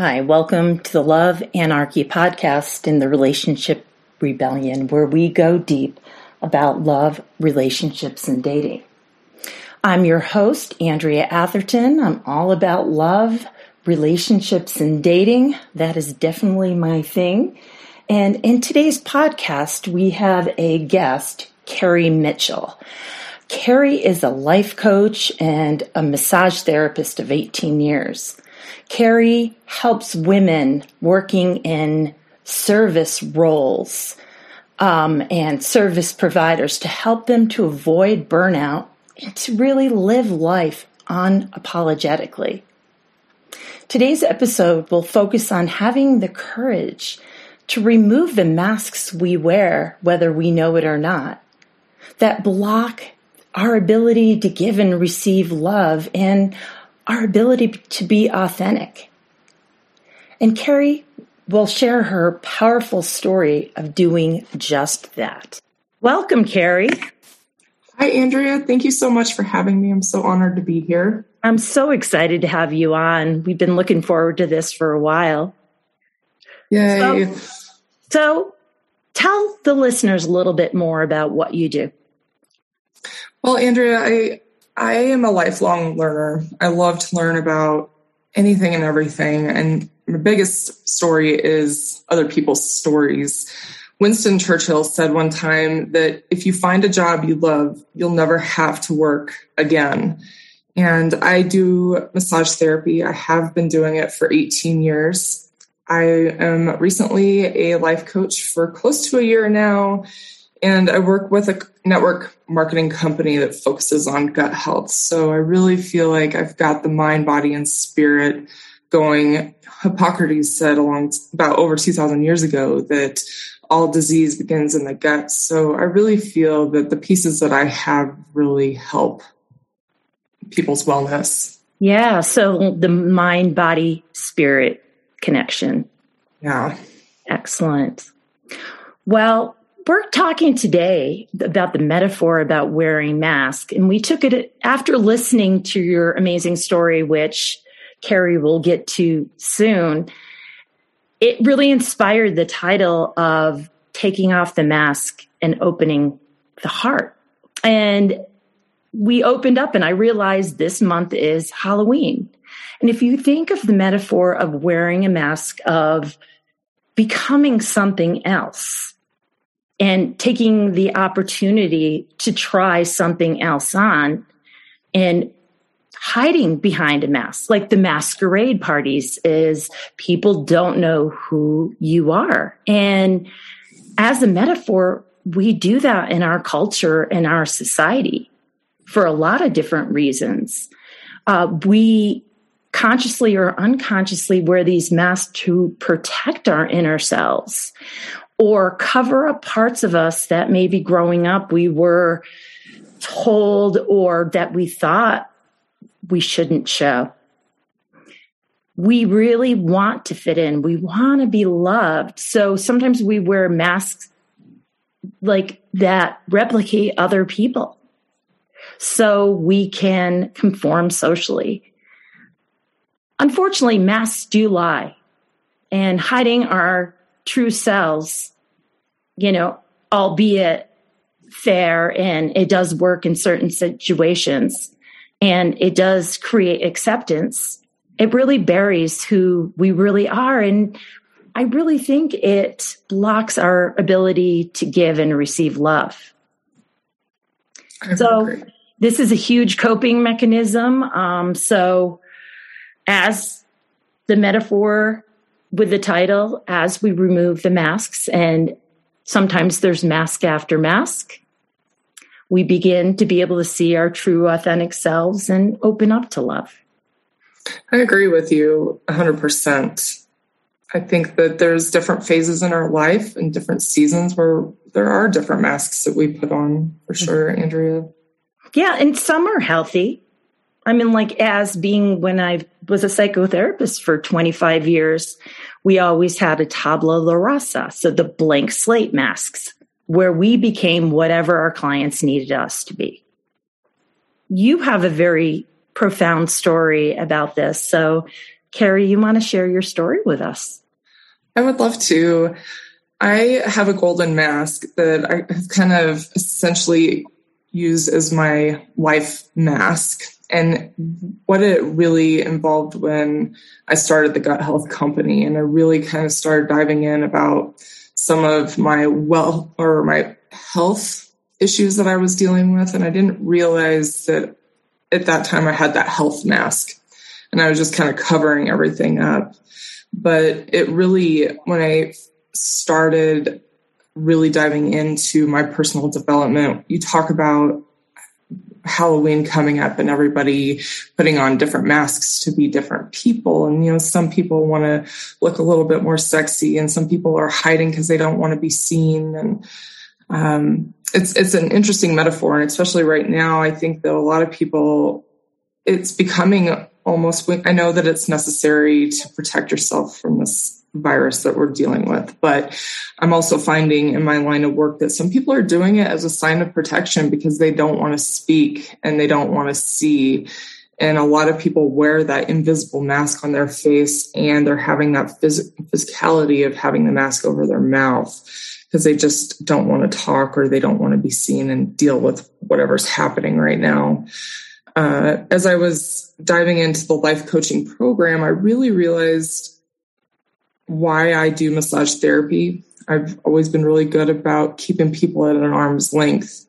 Hi, welcome to the Love Anarchy podcast in the Relationship Rebellion, where we go deep about love, relationships, and dating. I'm your host, Andrea Atherton. I'm all about love, relationships, and dating. That is definitely my thing. And in today's podcast, we have a guest, Carrie Mitchell. Carrie is a life coach and a massage therapist of 18 years. Carrie helps women working in service roles um, and service providers to help them to avoid burnout and to really live life unapologetically. Today's episode will focus on having the courage to remove the masks we wear, whether we know it or not, that block our ability to give and receive love and our ability to be authentic. And Carrie will share her powerful story of doing just that. Welcome, Carrie. Hi, Andrea. Thank you so much for having me. I'm so honored to be here. I'm so excited to have you on. We've been looking forward to this for a while. Yay. So, so tell the listeners a little bit more about what you do. Well, Andrea, I I am a lifelong learner. I love to learn about anything and everything. And my biggest story is other people's stories. Winston Churchill said one time that if you find a job you love, you'll never have to work again. And I do massage therapy. I have been doing it for 18 years. I am recently a life coach for close to a year now. And I work with a network marketing company that focuses on gut health. So I really feel like I've got the mind, body, and spirit going. Hippocrates said along about over 2000 years ago that all disease begins in the gut. So I really feel that the pieces that I have really help people's wellness. Yeah. So the mind, body, spirit connection. Yeah. Excellent. Well, we're talking today about the metaphor about wearing mask and we took it after listening to your amazing story which carrie will get to soon it really inspired the title of taking off the mask and opening the heart. And we opened up and i realized this month is halloween. And if you think of the metaphor of wearing a mask of becoming something else and taking the opportunity to try something else on and hiding behind a mask. Like the masquerade parties is people don't know who you are. And as a metaphor we do that in our culture and our society for a lot of different reasons. Uh, we consciously or unconsciously wear these masks to protect our inner selves or cover up parts of us that maybe growing up we were told or that we thought we shouldn't show. We really want to fit in. We want to be loved. So sometimes we wear masks like that replicate other people so we can conform socially. Unfortunately, masks do lie, and hiding our true selves, you know, albeit fair and it does work in certain situations and it does create acceptance, it really buries who we really are. And I really think it blocks our ability to give and receive love. so, agree. this is a huge coping mechanism. Um, so, as the metaphor with the title as we remove the masks, and sometimes there's mask after mask. We begin to be able to see our true, authentic selves and open up to love. I agree with you 100%. I think that there's different phases in our life and different seasons where there are different masks that we put on for sure, Andrea. Yeah, and some are healthy I mean, like as being when I was a psychotherapist for 25 years, we always had a tabula rasa, so the blank slate masks, where we became whatever our clients needed us to be. You have a very profound story about this. So Carrie, you want to share your story with us? I would love to. I have a golden mask that I have kind of essentially used as my life mask. And what it really involved when I started the gut health company, and I really kind of started diving in about some of my well or my health issues that I was dealing with. And I didn't realize that at that time I had that health mask and I was just kind of covering everything up. But it really, when I started really diving into my personal development, you talk about Halloween coming up and everybody putting on different masks to be different people. And, you know, some people want to look a little bit more sexy and some people are hiding because they don't want to be seen. And, um, it's, it's an interesting metaphor. And especially right now, I think that a lot of people, it's becoming almost, I know that it's necessary to protect yourself from this virus that we're dealing with. But I'm also finding in my line of work that some people are doing it as a sign of protection because they don't want to speak and they don't want to see. And a lot of people wear that invisible mask on their face and they're having that phys- physicality of having the mask over their mouth because they just don't want to talk or they don't want to be seen and deal with whatever's happening right now. Uh, as I was diving into the life coaching program, I really realized why I do massage therapy. I've always been really good about keeping people at an arm's length.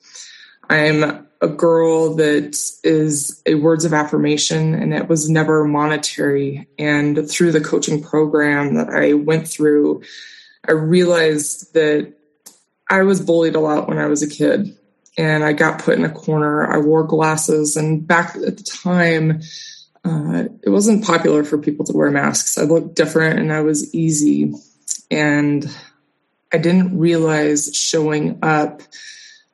I'm a girl that is a words of affirmation and it was never monetary. And through the coaching program that I went through, I realized that I was bullied a lot when I was a kid and I got put in a corner. I wore glasses and back at the time, uh, it wasn't popular for people to wear masks. I looked different and I was easy. And I didn't realize showing up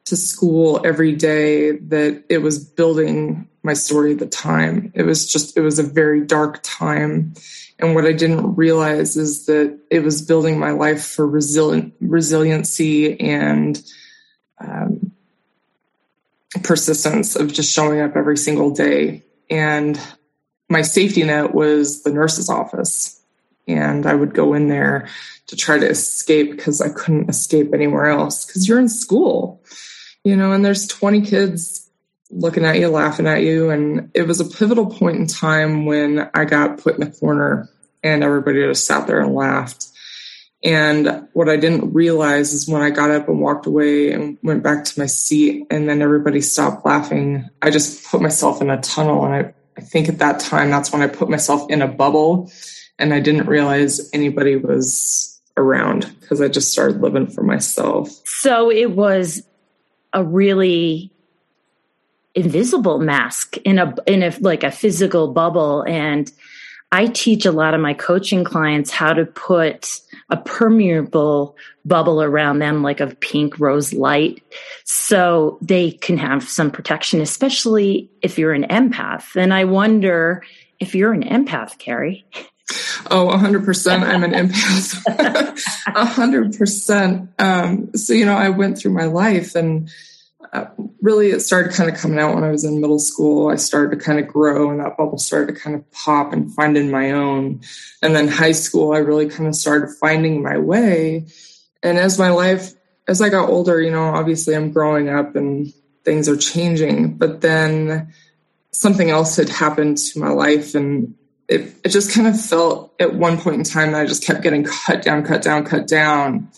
to school every day that it was building my story at the time. It was just, it was a very dark time. And what I didn't realize is that it was building my life for resilient resiliency and um, persistence of just showing up every single day. And my safety net was the nurse's office. And I would go in there to try to escape because I couldn't escape anywhere else because you're in school, you know, and there's 20 kids looking at you, laughing at you. And it was a pivotal point in time when I got put in the corner and everybody just sat there and laughed. And what I didn't realize is when I got up and walked away and went back to my seat and then everybody stopped laughing, I just put myself in a tunnel and I I think at that time, that's when I put myself in a bubble and I didn't realize anybody was around because I just started living for myself. So it was a really invisible mask in a in a like a physical bubble and I teach a lot of my coaching clients how to put a permeable bubble around them, like a pink rose light, so they can have some protection, especially if you're an empath. And I wonder if you're an empath, Carrie. Oh, 100%. I'm an empath. 100%. Um, so, you know, I went through my life and Uh, really it started kind of coming out when I was in middle school. I started to kind of grow and that bubble started to kind of pop and find in my own. And then high school, I really kind of started finding my way. And as my life, as I got older, you know, obviously I'm growing up and things are changing, but then something else had happened to my life and it, it just kind of felt at one point in time that I just kept getting cut down, cut down, cut down.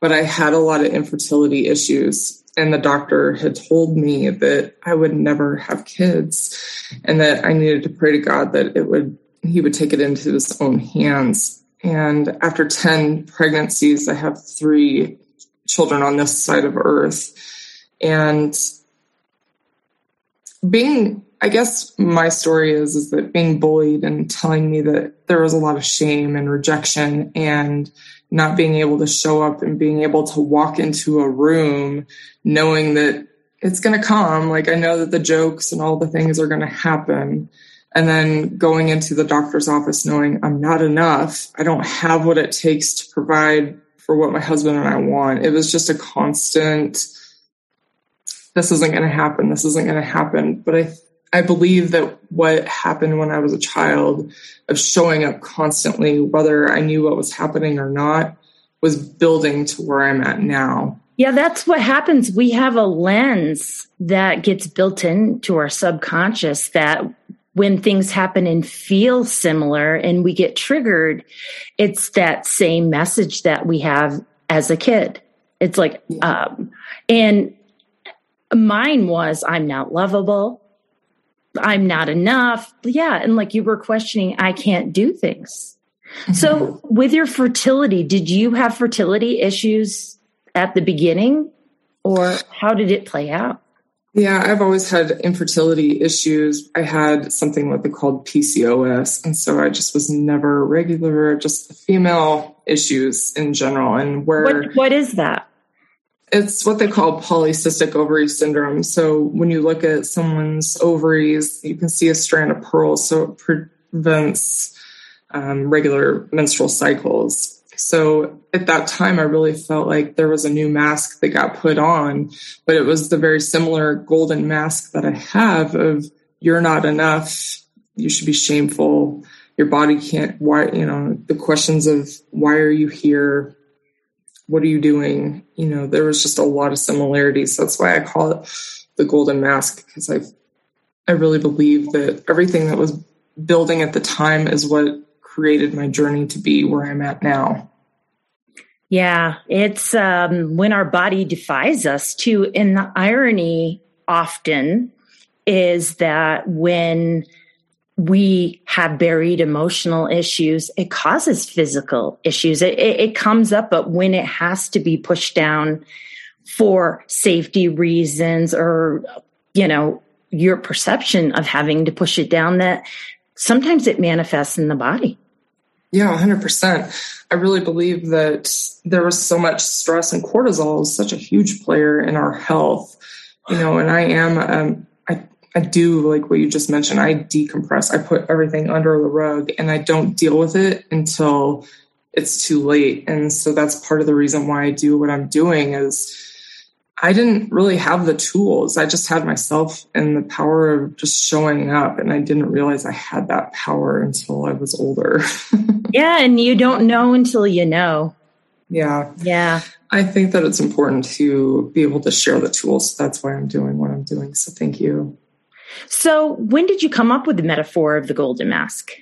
But I had a lot of infertility issues and the doctor had told me that I would never have kids and that I needed to pray to God that it would he would take it into his own hands. And after 10 pregnancies, I have three children on this side of earth. And being I guess my story is is that being bullied and telling me that there was a lot of shame and rejection and not being able to show up and being able to walk into a room knowing that it's going to come. Like I know that the jokes and all the things are going to happen. And then going into the doctor's office knowing I'm not enough. I don't have what it takes to provide for what my husband and I want. It was just a constant, this isn't going to happen. This isn't going to happen. But I, I believe that what happened when I was a child of showing up constantly, whether I knew what was happening or not, was building to where I'm at now. Yeah, that's what happens. We have a lens that gets built into our subconscious that when things happen and feel similar and we get triggered, it's that same message that we have as a kid. It's like, um, and mine was, I'm not lovable. I'm not enough. Yeah. And like you were questioning, I can't do things. Mm-hmm. So with your fertility, did you have fertility issues at the beginning or how did it play out? Yeah, I've always had infertility issues. I had something what they called PCOS. And so I just was never regular, just female issues in general. And where what, what is that? It's what they call polycystic ovary syndrome. So when you look at someone's ovaries, you can see a strand of pearls. So it prevents um, regular menstrual cycles. So at that time, I really felt like there was a new mask that got put on, but it was the very similar golden mask that I have of you're not enough. You should be shameful. Your body can't, why, you know, the questions of why are you here? What are you doing? You know, there was just a lot of similarities. That's why I call it the golden mask because I, I really believe that everything that was building at the time is what created my journey to be where I'm at now. Yeah, it's um, when our body defies us too. And the irony often is that when we have buried emotional issues, it causes physical issues. It, it, it comes up, but when it has to be pushed down for safety reasons or, you know, your perception of having to push it down, that sometimes it manifests in the body. Yeah, 100%. I really believe that there was so much stress and cortisol is such a huge player in our health. You know, and I am, um, I, do like what you just mentioned. I decompress. I put everything under the rug and I don't deal with it until it's too late. And so that's part of the reason why I do what I'm doing is I didn't really have the tools. I just had myself and the power of just showing up. And I didn't realize I had that power until I was older. yeah. And you don't know until you know. Yeah. Yeah. I think that it's important to be able to share the tools. That's why I'm doing what I'm doing. So thank you. So when did you come up with the metaphor of the golden mask?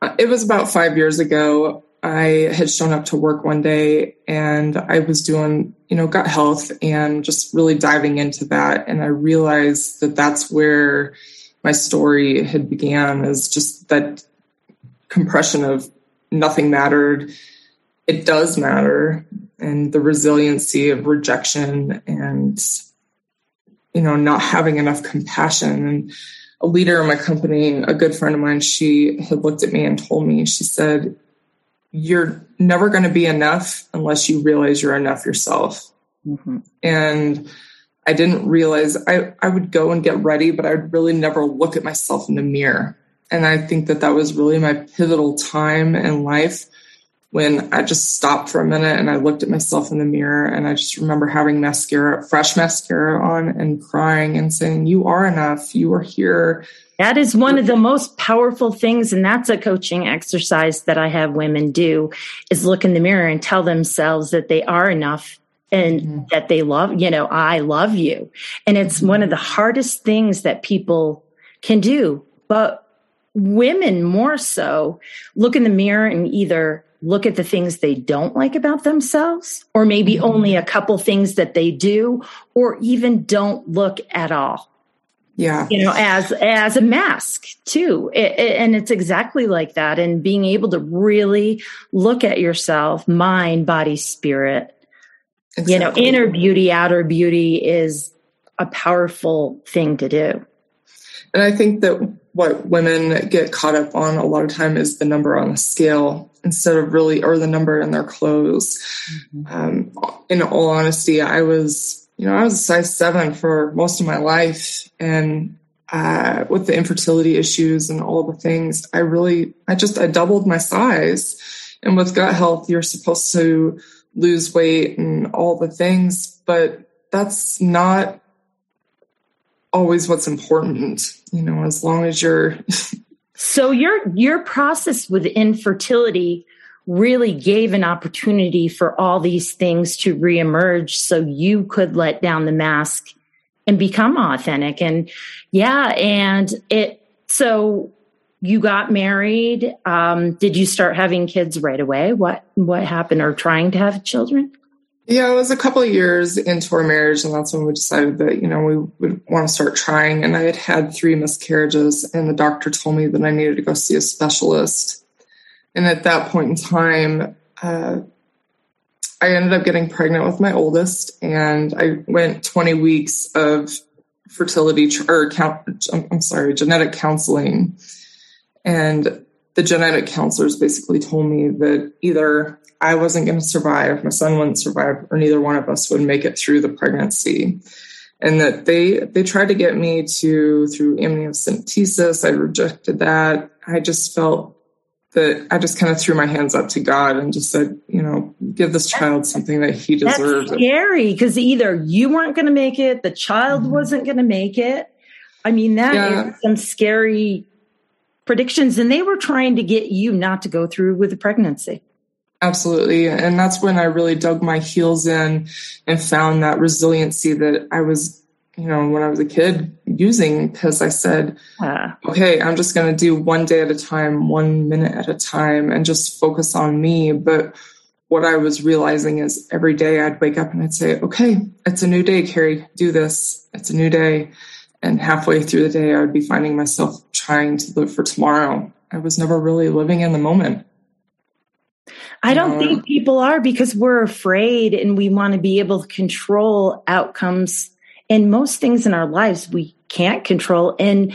Uh, it was about five years ago. I had shown up to work one day and I was doing, you know, gut health and just really diving into that. And I realized that that's where my story had began is just that compression of nothing mattered. It does matter. And the resiliency of rejection and, you know, not having enough compassion. And a leader in my company, a good friend of mine, she had looked at me and told me, she said, you're never going to be enough unless you realize you're enough yourself. Mm-hmm. And I didn't realize I, I would go and get ready, but I'd really never look at myself in the mirror. And I think that that was really my pivotal time in life when I just stopped for a minute and I looked at myself in the mirror and I just remember having mascara, fresh mascara on and crying and saying, You are enough. You are here. That is one of the most powerful things. And that's a coaching exercise that I have women do is look in the mirror and tell themselves that they are enough and mm-hmm. that they love, you know, I love you. And it's mm-hmm. one of the hardest things that people can do. But women more so look in the mirror and either look at the things they don't like about themselves, or maybe mm-hmm. only a couple things that they do, or even don't look at all. Yeah. You know as as a mask too. It, it, and it's exactly like that. And being able to really look at yourself mind body spirit. Exactly. you know inner beauty outer beauty is a powerful thing to do and i think that what women get caught up on a lot of time is the number on the scale instead of really or the number in their clothes mm-hmm. um, in all honesty i was you know, I was a size seven for most of my life. And uh, with the infertility issues and all the things, I really, I just, I doubled my size. And with gut health, you're supposed to lose weight and all the things, but that's not always what's important, you know, as long as you're. so your your process with infertility really gave an opportunity for all these things to reemerge so you could let down the mask and become authentic. And yeah and it so you got married. Um, did you start having kids right away? What what happened or trying to have children yeah it was a couple of years into our marriage and that's when we decided that you know we would want to start trying and i had had three miscarriages and the doctor told me that i needed to go see a specialist and at that point in time, uh, I ended up getting pregnant with my oldest, and I went 20 weeks of fertility or count, I'm sorry, genetic counseling. And the genetic counselors basically told me that either I wasn't going to survive, my son wouldn't survive, or neither one of us would make it through the pregnancy. And that they they tried to get me to through amniocentesis. I rejected that. I just felt that I just kind of threw my hands up to God and just said, you know, give this child something that he deserves. That's scary because either you weren't going to make it, the child mm-hmm. wasn't going to make it. I mean, that yeah. is some scary predictions, and they were trying to get you not to go through with the pregnancy. Absolutely. And that's when I really dug my heels in and found that resiliency that I was you know, when I was a kid using because I said, uh, okay, I'm just going to do one day at a time, one minute at a time, and just focus on me. But what I was realizing is every day I'd wake up and I'd say, okay, it's a new day, Carrie, do this. It's a new day. And halfway through the day, I would be finding myself trying to live for tomorrow. I was never really living in the moment. I don't uh, think people are because we're afraid and we want to be able to control outcomes and most things in our lives we can't control. And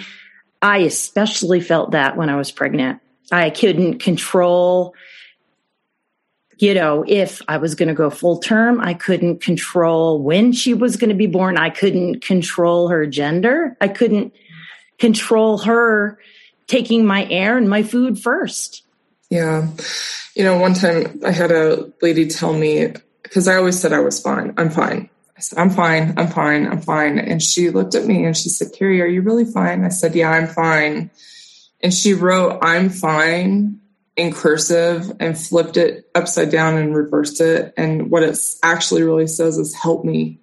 I especially felt that when I was pregnant. I couldn't control, you know, if I was going to go full term. I couldn't control when she was going to be born. I couldn't control her gender. I couldn't control her taking my air and my food first. Yeah. You know, one time I had a lady tell me, because I always said I was fine. I'm fine. I said, I'm fine, I'm fine, I'm fine. And she looked at me and she said, Carrie, are you really fine? I said, Yeah, I'm fine. And she wrote, I'm fine in cursive and flipped it upside down and reversed it. And what it actually really says is, Help me.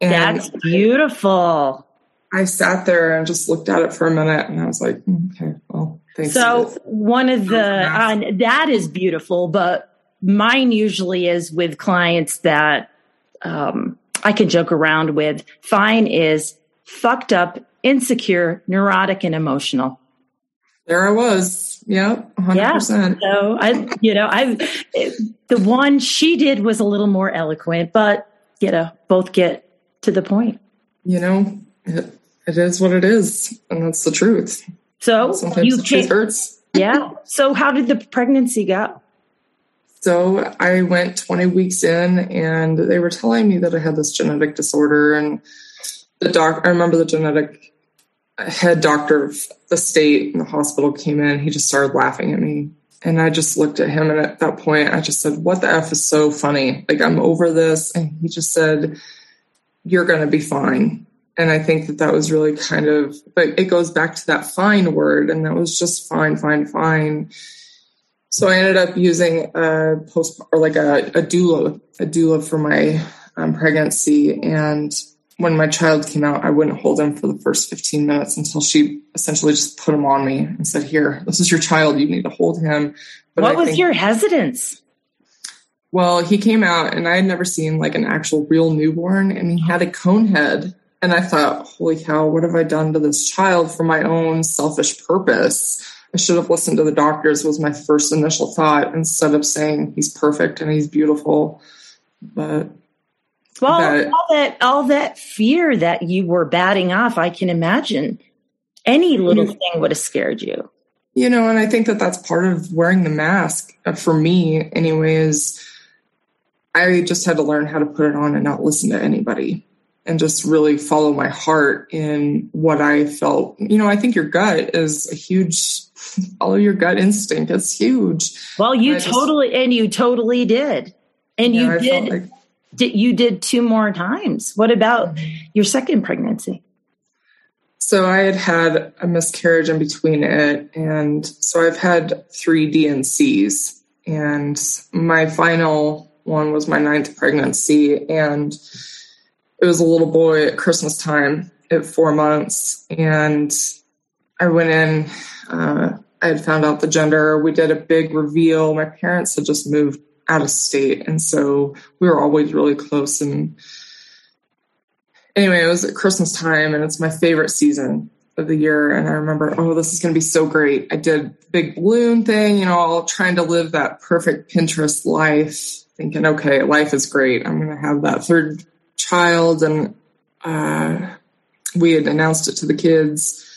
And That's beautiful. I sat there and just looked at it for a minute and I was like, okay, well, thanks. So, one of the, uh, that is beautiful, but mine usually is with clients that um, I can joke around with. Fine is fucked up, insecure, neurotic, and emotional. There I was. Yep, 100%. Yeah. So I, you know, I, the one she did was a little more eloquent, but you know, both get to the point. You know, it, it is what it is, and that's the truth. So sometimes you the truth hurts. yeah. So how did the pregnancy go? So I went 20 weeks in and they were telling me that I had this genetic disorder. And the doc, I remember the genetic head doctor of the state in the hospital came in. He just started laughing at me. And I just looked at him. And at that point, I just said, What the F is so funny? Like, I'm over this. And he just said, You're going to be fine. And I think that that was really kind of, but it goes back to that fine word. And that was just fine, fine, fine so I ended up using a post or like a, a doula, a doula for my um, pregnancy. And when my child came out, I wouldn't hold him for the first 15 minutes until she essentially just put him on me and said, Here, this is your child. You need to hold him. But what I was think, your hesitance? Well, he came out and I had never seen like an actual real newborn and he had a cone head. And I thought, holy cow, what have I done to this child for my own selfish purpose? I should have listened to the doctors was my first initial thought instead of saying he's perfect and he's beautiful. But well, that, all that all that fear that you were batting off, I can imagine any little thing would have scared you. You know, and I think that that's part of wearing the mask uh, for me, anyway. Is I just had to learn how to put it on and not listen to anybody and just really follow my heart in what I felt. You know, I think your gut is a huge follow your gut instinct. It's huge. Well, you and totally just, and you totally did. And yeah, you did, like, did you did two more times. What about mm-hmm. your second pregnancy? So I had had a miscarriage in between it. And so I've had three D&Cs. And my final one was my ninth pregnancy. And it was a little boy at Christmas time at four months. And I went in, uh, I had found out the gender. We did a big reveal. My parents had just moved out of state. And so we were always really close. And anyway, it was at Christmas time and it's my favorite season of the year. And I remember, oh, this is going to be so great. I did big balloon thing, you know, all trying to live that perfect Pinterest life, thinking, okay, life is great. I'm going to have that third child. And uh, we had announced it to the kids.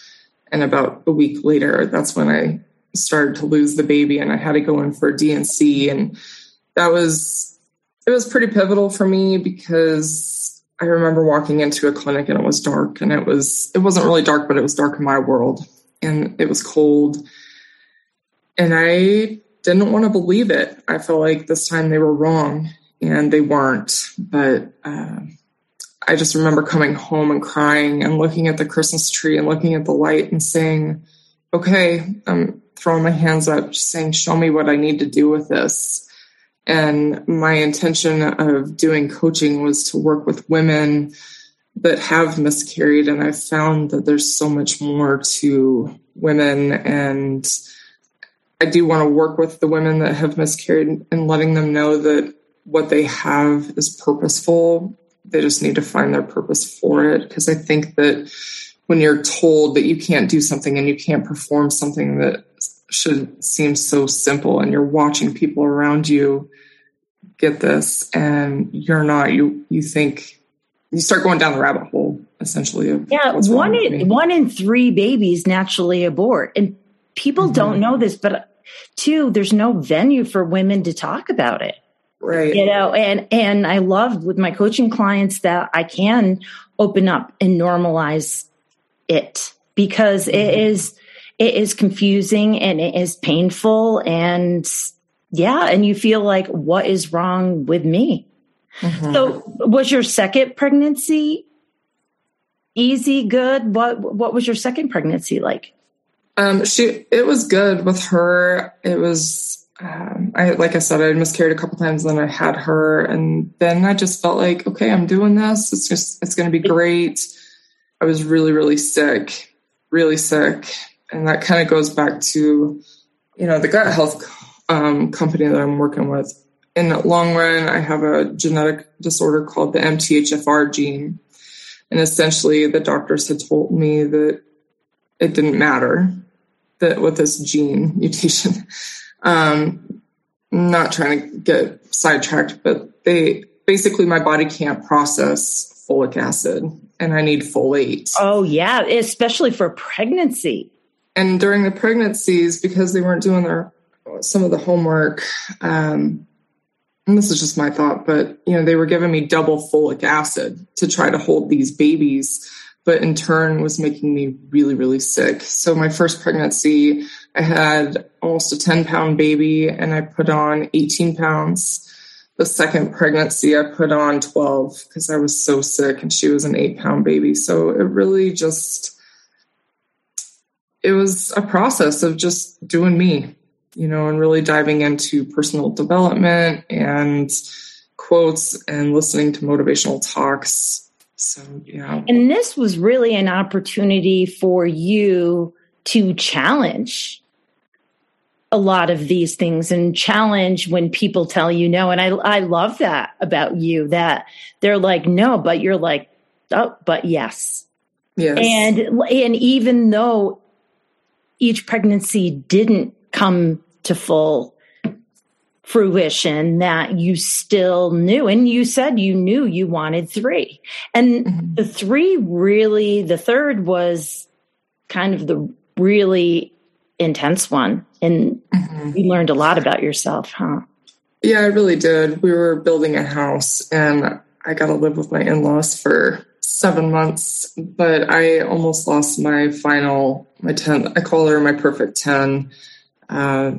And about a week later, that's when I started to lose the baby and I had to go in for D&C. And that was, it was pretty pivotal for me because I remember walking into a clinic and it was dark and it was, it wasn't really dark, but it was dark in my world and it was cold. And I didn't want to believe it. I felt like this time they were wrong and they weren't. But uh, I just remember coming home and crying and looking at the Christmas tree and looking at the light and saying, okay, I'm throwing my hands up, just saying, show me what I need to do with this. And my intention of doing coaching was to work with women that have miscarried. And I found that there's so much more to women. And I do want to work with the women that have miscarried and letting them know that what they have is purposeful. They just need to find their purpose for it. Because I think that when you're told that you can't do something and you can't perform something that should seem so simple and you're watching people around you get this and you're not you you think you start going down the rabbit hole essentially yeah one in one in three babies naturally abort and people mm-hmm. don't know this but two there's no venue for women to talk about it right you know and and i love with my coaching clients that i can open up and normalize it because mm-hmm. it is it is confusing and it is painful and yeah and you feel like what is wrong with me mm-hmm. so was your second pregnancy easy good what what was your second pregnancy like um she it was good with her it was um, I like I said, I miscarried a couple times, then I had her, and then I just felt like, okay, I'm doing this. It's just, it's going to be great. I was really, really sick, really sick, and that kind of goes back to, you know, the gut health um, company that I'm working with. In the long run, I have a genetic disorder called the MTHFR gene. And essentially, the doctors had told me that it didn't matter that with this gene mutation. Um, not trying to get sidetracked, but they basically my body can't process folic acid and I need folate. Oh, yeah, especially for pregnancy and during the pregnancies, because they weren't doing their some of the homework, um, and this is just my thought, but you know, they were giving me double folic acid to try to hold these babies, but in turn was making me really, really sick. So my first pregnancy, I had almost a 10 pound baby and I put on 18 pounds. The second pregnancy, I put on 12 because I was so sick and she was an eight pound baby. So it really just it was a process of just doing me, you know, and really diving into personal development and quotes and listening to motivational talks. So, yeah. And this was really an opportunity for you to challenge a lot of these things and challenge when people tell you no. And I, I love that about you that they're like, no, but you're like, oh, but yes. Yes. And, and even though each pregnancy didn't come to full fruition that you still knew. And you said you knew you wanted three. And mm-hmm. the three really the third was kind of the really intense one. And mm-hmm. you learned a lot about yourself huh? Yeah i really did. We were building a house and i got to live with my in-laws for seven months, but I almost lost my final, my 10, I call her my perfect 10. Uh,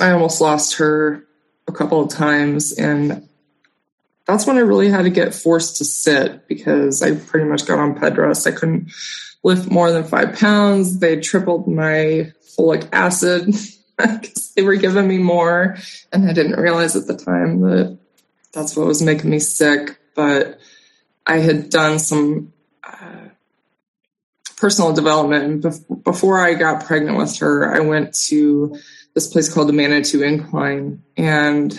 I almost lost her a couple of times and that's when I really had to get forced to sit because I pretty much got on bed rest. I couldn't lift more than five pounds. They tripled my folic acid because they were giving me more. And I didn't realize at the time that that's what was making me sick. But I had done some uh, personal development. Before I got pregnant with her, I went to this place called the Manitou Incline. And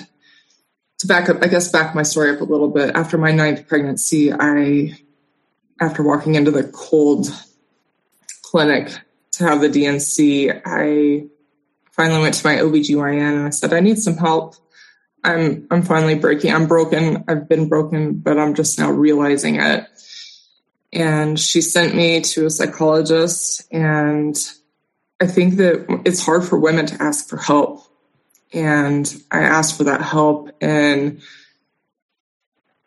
to back up, I guess back my story up a little bit. After my ninth pregnancy, I, after walking into the cold clinic to have the D&C, I finally went to my OBGYN and I said, I need some help. I'm I'm finally breaking. I'm broken. I've been broken, but I'm just now realizing it. And she sent me to a psychologist and I think that it's hard for women to ask for help. And I asked for that help and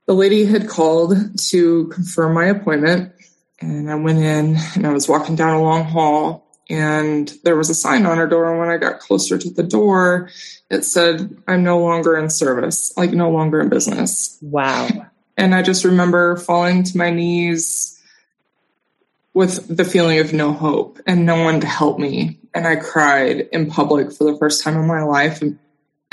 the lady had called to confirm my appointment and I went in and I was walking down a long hall and there was a sign on her door. And when I got closer to the door, it said, I'm no longer in service, like no longer in business. Wow. And I just remember falling to my knees with the feeling of no hope and no one to help me. And I cried in public for the first time in my life. And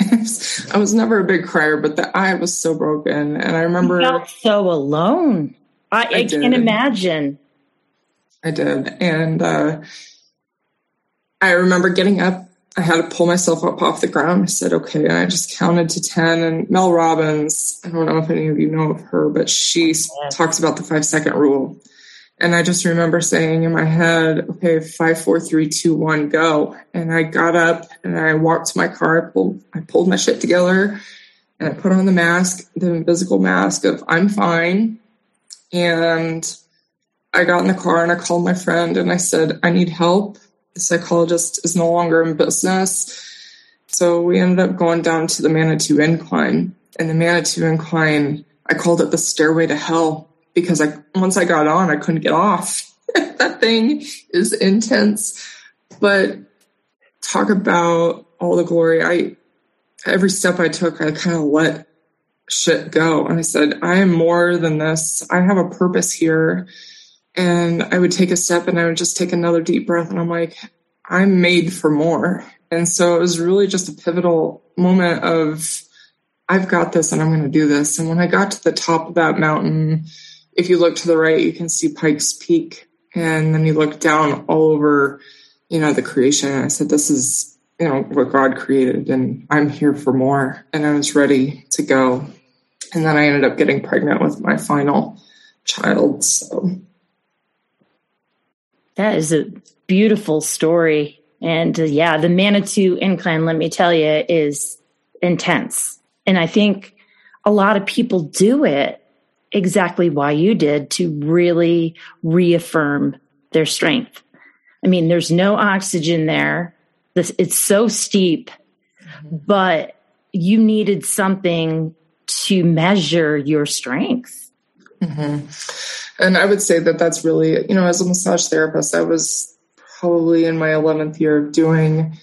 I was never a big crier, but the eye was so broken. And I remember you felt so alone. I, I, I can't imagine. I did. And uh, I remember getting up. I had to pull myself up off the ground. I said, okay. And I just counted to 10. And Mel Robbins, I don't know if any of you know of her, but she yeah. talks about the five second rule. And I just remember saying in my head, okay, five, four, three, two, one, go. And I got up and I walked to my car. I pulled, I pulled my shit together and I put on the mask, the invisible mask of I'm fine. And I got in the car and I called my friend and I said, I need help the psychologist is no longer in business. So we ended up going down to the Manitou Incline. And the Manitou Incline, I called it the stairway to hell because I once I got on, I couldn't get off. that thing is intense. But talk about all the glory. I every step I took, I kind of let shit go. And I said, I am more than this. I have a purpose here and I would take a step and I would just take another deep breath and I'm like, I'm made for more. And so it was really just a pivotal moment of, I've got this and I'm going to do this. And when I got to the top of that mountain, if you look to the right, you can see Pikes Peak. And then you look down all over, you know, the creation. I said, this is, you know, what God created and I'm here for more. And I was ready to go. And then I ended up getting pregnant with my final child. So that is a beautiful story. And uh, yeah, the Manitou incline, let me tell you, is intense. And I think a lot of people do it exactly why you did to really reaffirm their strength. I mean, there's no oxygen there. This, it's so steep, mm-hmm. but you needed something to measure your strength. Mm-hmm. And I would say that that's really, you know, as a massage therapist, I was probably in my 11th year of doing,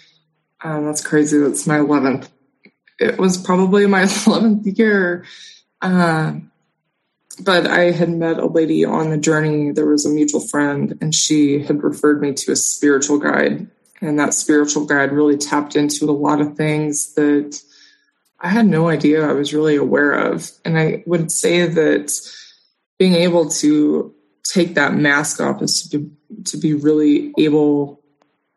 um, that's crazy. That's my 11th. It was probably my 11th year. Uh, but I had met a lady on the journey. There was a mutual friend, and she had referred me to a spiritual guide. And that spiritual guide really tapped into a lot of things that I had no idea I was really aware of. And I would say that being able to take that mask off is to, to be really able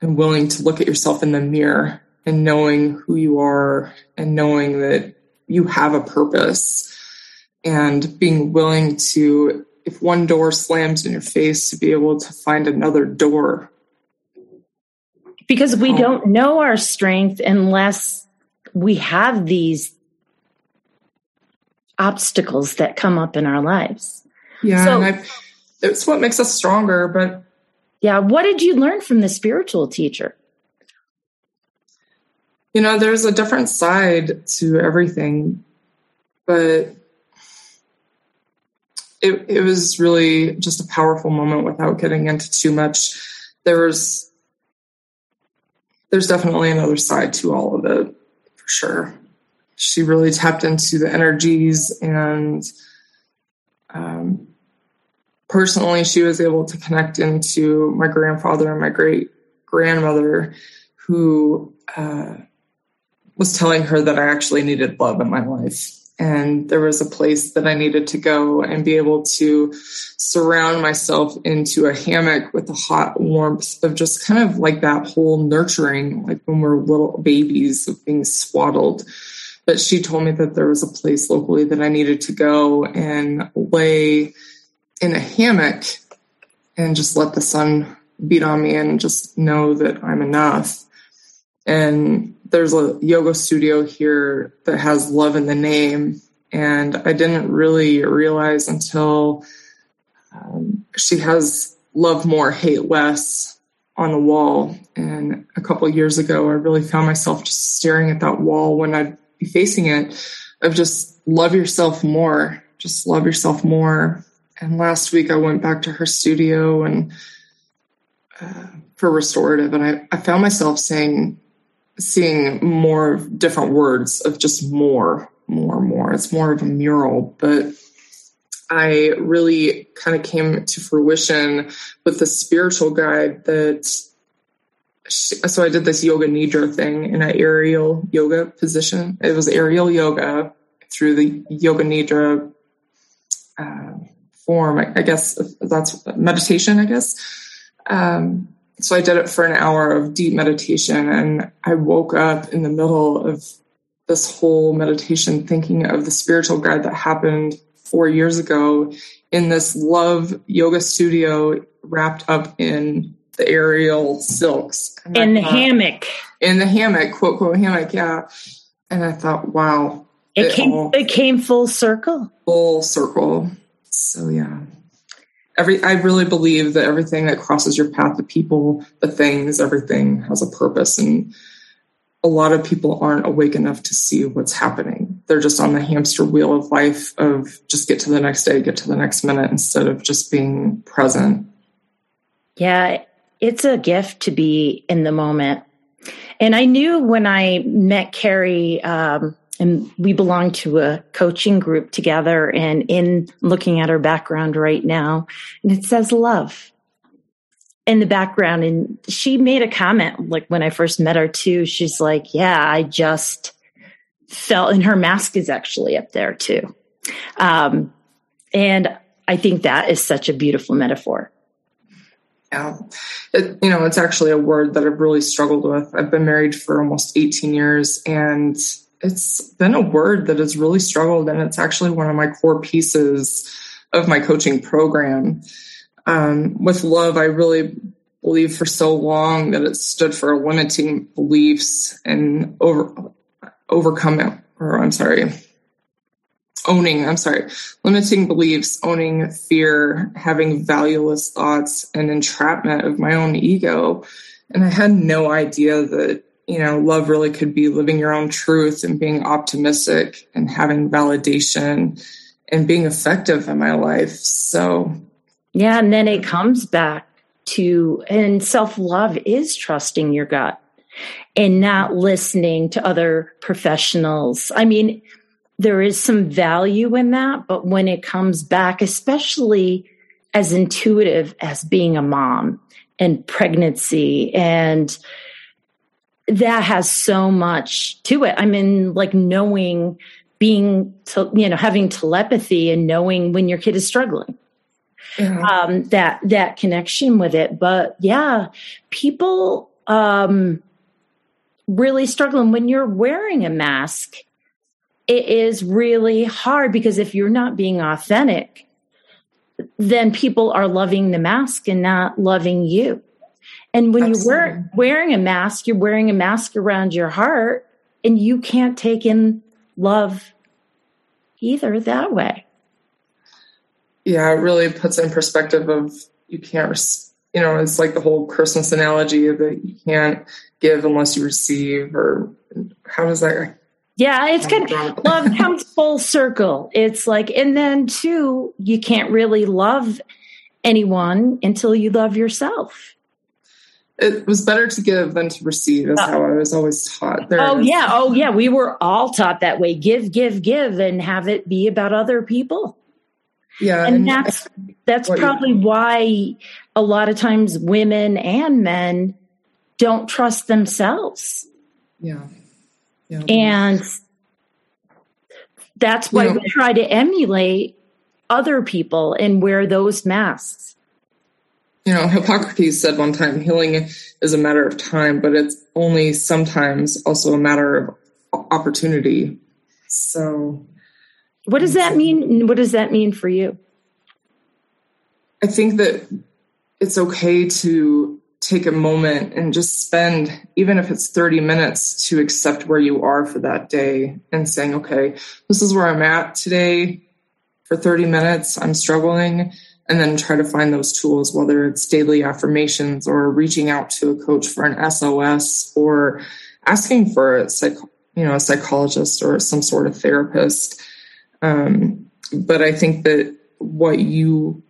and willing to look at yourself in the mirror and knowing who you are and knowing that you have a purpose and being willing to if one door slams in your face to be able to find another door. Because we um, don't know our strength unless we have these obstacles that come up in our lives yeah, so, and I've, it's what makes us stronger. But yeah, what did you learn from the spiritual teacher? You know, there's a different side to everything, but it, it was really just a powerful moment without getting into too much. There was, there's definitely another side to all of it, for sure. she really tapped into the energies and um, personally she was able to connect into my grandfather and my great grandmother who uh, was telling her that i actually needed love in my life and there was a place that I needed to go and be able to surround myself into a hammock with the hot warmth of just kind of like that whole nurturing, like when we're little babies of being swaddled. But she told me that there was a place locally that I needed to go and lay in a hammock and just let the sun beat on me and just know that I'm enough. And there's a yoga studio here that has love in the name. And I didn't really realize until um, she has love more, hate less on the wall. And a couple years ago, I really found myself just staring at that wall when I'd be facing it of just love yourself more, just love yourself more. And last week, I went back to her studio and uh, for restorative, and I, I found myself saying, seeing more different words of just more, more, more. It's more of a mural, but I really kind of came to fruition with the spiritual guide that. She, so I did this yoga nidra thing in an aerial yoga position. It was aerial yoga through the yoga nidra uh, form. I, I, guess that's meditation. I guess. Um, so I did it for an hour of deep meditation and I woke up in the middle of this whole meditation thinking of the spiritual guide that happened four years ago in this love yoga studio wrapped up in the aerial silks. in the hammock. In the hammock, quote, quote, hammock, yeah. And I thought, wow. It, it came all, it came full circle. Full circle. So yeah every I really believe that everything that crosses your path, the people, the things, everything has a purpose. And a lot of people aren't awake enough to see what's happening. They're just on the hamster wheel of life of just get to the next day, get to the next minute instead of just being present. Yeah, it's a gift to be in the moment. And I knew when I met Carrie um, and we belong to a coaching group together and in looking at her background right now. And it says love in the background. And she made a comment like when i first met her too she's like yeah i just felt and her mask is actually up there too. Um, and i think that is such a beautiful metaphor. Yeah. It, you know it's actually a word that i've really struggled with. I've been married for almost 18 years and it's been a word that has really struggled, and it's actually one of my core pieces of my coaching program. Um, with love, I really believe for so long that it stood for limiting beliefs and over overcoming, or I'm sorry, owning. I'm sorry, limiting beliefs, owning fear, having valueless thoughts, and entrapment of my own ego. And I had no idea that you know, love really could be living your own truth and being optimistic and having validation and being effective in my life. So, yeah. And then it comes back to, and self love is trusting your gut and not listening to other professionals. I mean, there is some value in that, but when it comes back, especially as intuitive as being a mom and pregnancy and that has so much to it. I mean, like knowing, being, to, you know, having telepathy and knowing when your kid is struggling. Mm-hmm. Um, that that connection with it, but yeah, people um, really struggling when you're wearing a mask. It is really hard because if you're not being authentic, then people are loving the mask and not loving you. And when Absolutely. you're wearing a mask, you're wearing a mask around your heart and you can't take in love either that way. Yeah, it really puts in perspective of you can't, you know, it's like the whole Christmas analogy that you can't give unless you receive, or how does that? Yeah, it's kind of love comes full circle. It's like, and then two, you can't really love anyone until you love yourself. It was better to give than to receive is oh. how I was always taught. There oh yeah, oh yeah, we were all taught that way. Give, give, give, and have it be about other people. Yeah, and, and that's that's probably why a lot of times women and men don't trust themselves. Yeah, yeah. and that's why you know, we try to emulate other people and wear those masks you know, Hippocrates said one time healing is a matter of time, but it's only sometimes also a matter of opportunity. So, what does that mean? What does that mean for you? I think that it's okay to take a moment and just spend, even if it's 30 minutes, to accept where you are for that day and saying, okay, this is where I'm at today for 30 minutes. I'm struggling and then try to find those tools, whether it's daily affirmations or reaching out to a coach for an SOS or asking for a psych, you know, a psychologist or some sort of therapist. Um, but I think that what you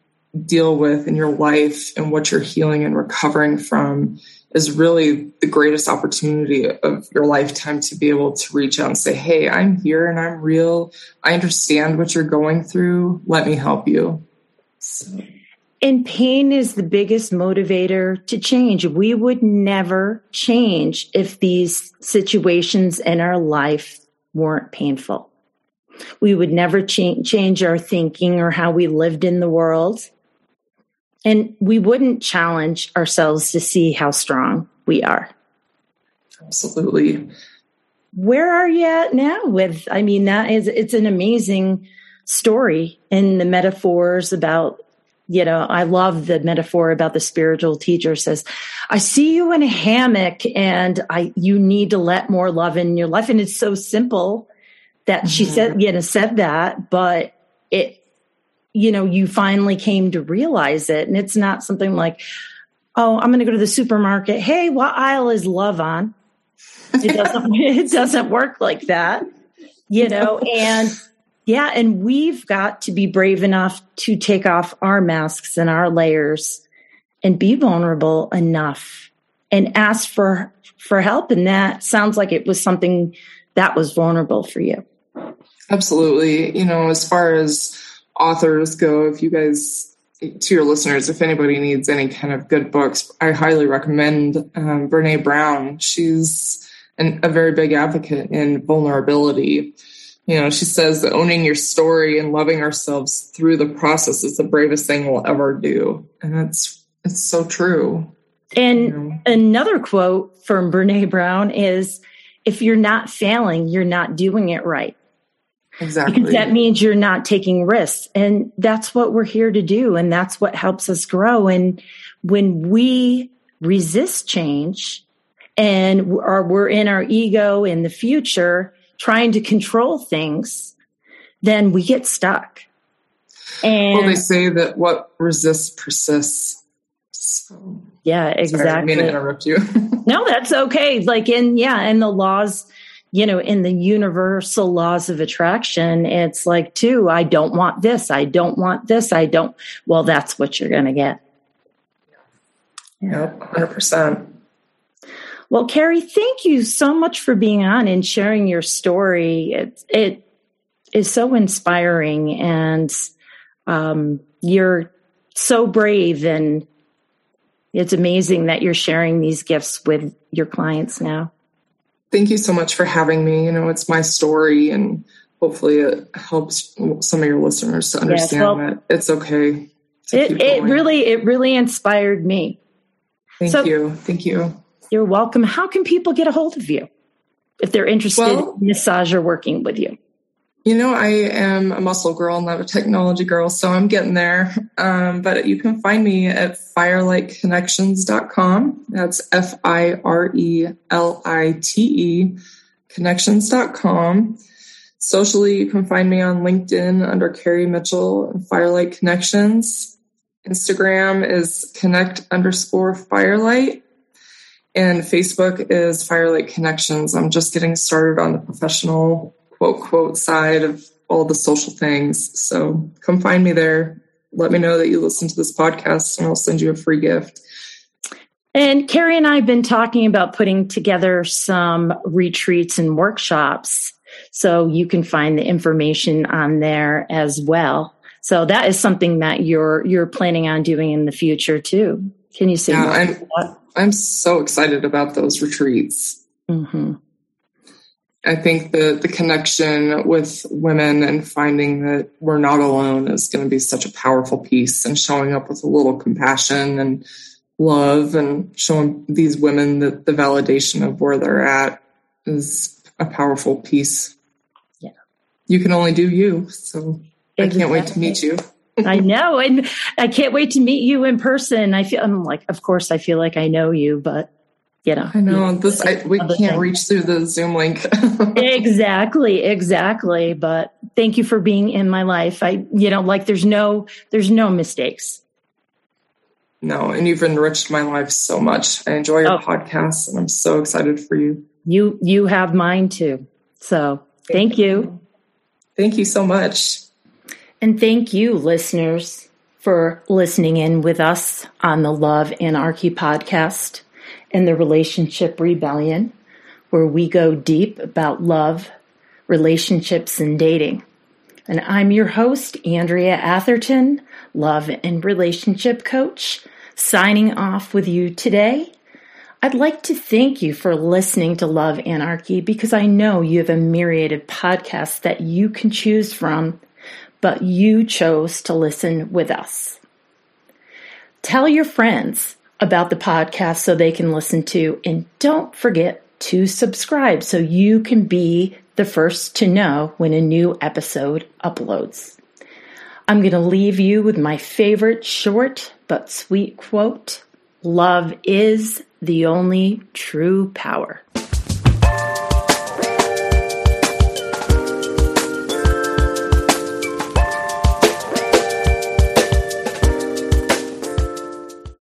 deal with in your life and what you're healing and recovering from is really the greatest opportunity of your lifetime to be able to reach out and say, Hey, I'm here and I'm real. I understand what you're going through. Let me help you. And pain is the biggest motivator to change. We would never change if these situations in our life weren't painful. We would never cha- change our thinking or how we lived in the world. And we wouldn't challenge ourselves to see how strong we are. Absolutely. Where are you at now with I mean that is it's an amazing story in the metaphors about you know i love the metaphor about the spiritual teacher says i see you in a hammock and i you need to let more love in your life. And it's so simple that mm-hmm. she said you know said that but it you know you finally came to realize it. And it's not something like oh i'm going to go to the supermarket. Hey what aisle is love on? It doesn't it doesn't work like that you know and yeah, and we've got to be brave enough to take off our masks and our layers and be vulnerable enough and ask for for help and that sounds like it was something that was vulnerable for you. Absolutely. You know, as far as authors go, if you guys to your listeners, if anybody needs any kind of good books, I highly recommend um, Brene Brown. She's an, a very big advocate in vulnerability you know, she says that owning your story and loving ourselves through the process is the bravest thing we'll ever do. And it's it's so true. And you know? another quote from Brene Brown is if you're not failing, you're not doing it right. Exactly. Because that means you're not taking risks. And that's what we're here to do. And that's what helps us grow. And when we resist change and are, we're in our ego in the future, trying to control things, then we get stuck. And well, they say that what resists persists. So, yeah, exactly. Sorry, I mean to interrupt you. no, that's okay. Like in yeah, in the laws, you know, in the universal laws of attraction, it's like too. I don't want this. I don't want this. I don't. Well, that's what you're going to get. Yep, hundred percent. Well, Carrie, thank you so much for being on and sharing your story. It, it is so inspiring, and um, you're so brave, and it's amazing that you're sharing these gifts with your clients now. Thank you so much for having me. You know, it's my story, and hopefully, it helps some of your listeners to understand yes, well, that it's okay. It, it really, it really inspired me. Thank so, you. Thank you. You're welcome. How can people get a hold of you if they're interested well, in massage or working with you? You know, I am a muscle girl, not a technology girl, so I'm getting there. Um, but you can find me at fireliteconnections.com. That's F I R E L I T E connections.com. Socially, you can find me on LinkedIn under Carrie Mitchell and Firelite Connections. Instagram is connect underscore firelite. And Facebook is Firelite Connections. I'm just getting started on the professional quote, quote side of all the social things. So come find me there. Let me know that you listen to this podcast and I'll send you a free gift. And Carrie and I have been talking about putting together some retreats and workshops. So you can find the information on there as well. So that is something that you're you're planning on doing in the future too. Can you say yeah, I'm, I'm so excited about those retreats. Mm-hmm. I think the the connection with women and finding that we're not alone is going to be such a powerful piece, and showing up with a little compassion and love, and showing these women that the validation of where they're at is a powerful piece. Yeah, you can only do you. So Exactly. I can't wait to meet you. I know. And I can't wait to meet you in person. I feel I'm like, of course I feel like I know you, but you know. I know this I, we can't thing. reach through the Zoom link. exactly, exactly. But thank you for being in my life. I you know, like there's no there's no mistakes. No, and you've enriched my life so much. I enjoy your oh. podcast and I'm so excited for you. You you have mine too. So thank, thank you. you. Thank you so much. And thank you, listeners, for listening in with us on the Love Anarchy podcast and the Relationship Rebellion, where we go deep about love, relationships, and dating. And I'm your host, Andrea Atherton, love and relationship coach, signing off with you today. I'd like to thank you for listening to Love Anarchy because I know you have a myriad of podcasts that you can choose from but you chose to listen with us. Tell your friends about the podcast so they can listen to, and don't forget to subscribe so you can be the first to know when a new episode uploads. I'm going to leave you with my favorite short but sweet quote Love is the only true power.